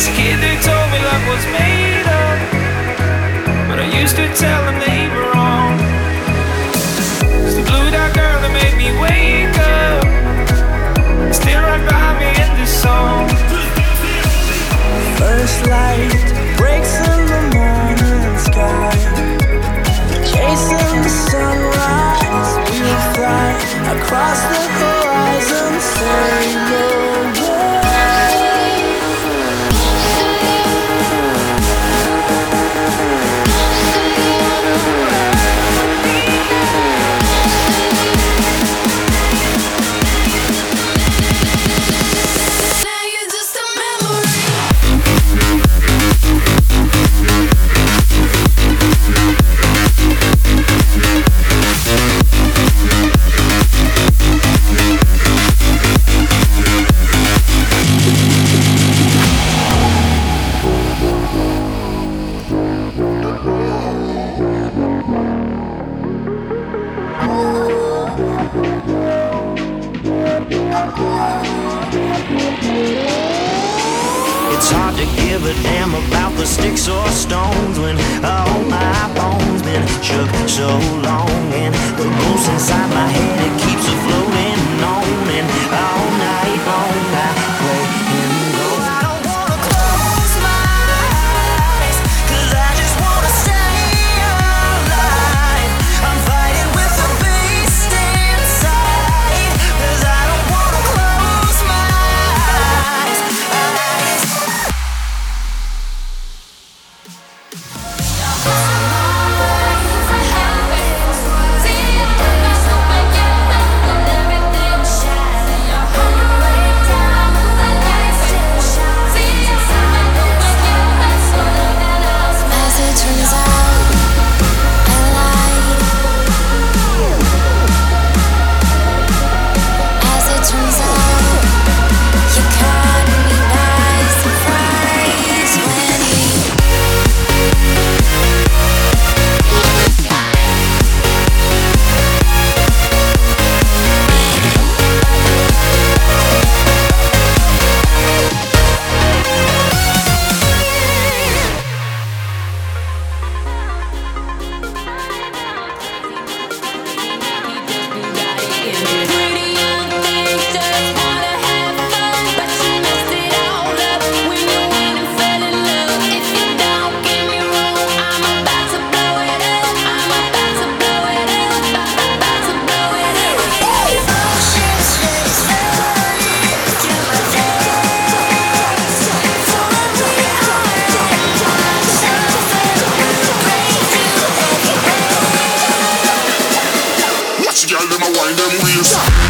As a kid, they told me love was made up, but I used to tell them they were wrong. It's the blue dot girl that made me wake up, still right by me in this song. First light took so long, and the ghost inside my head it keeps. Peace.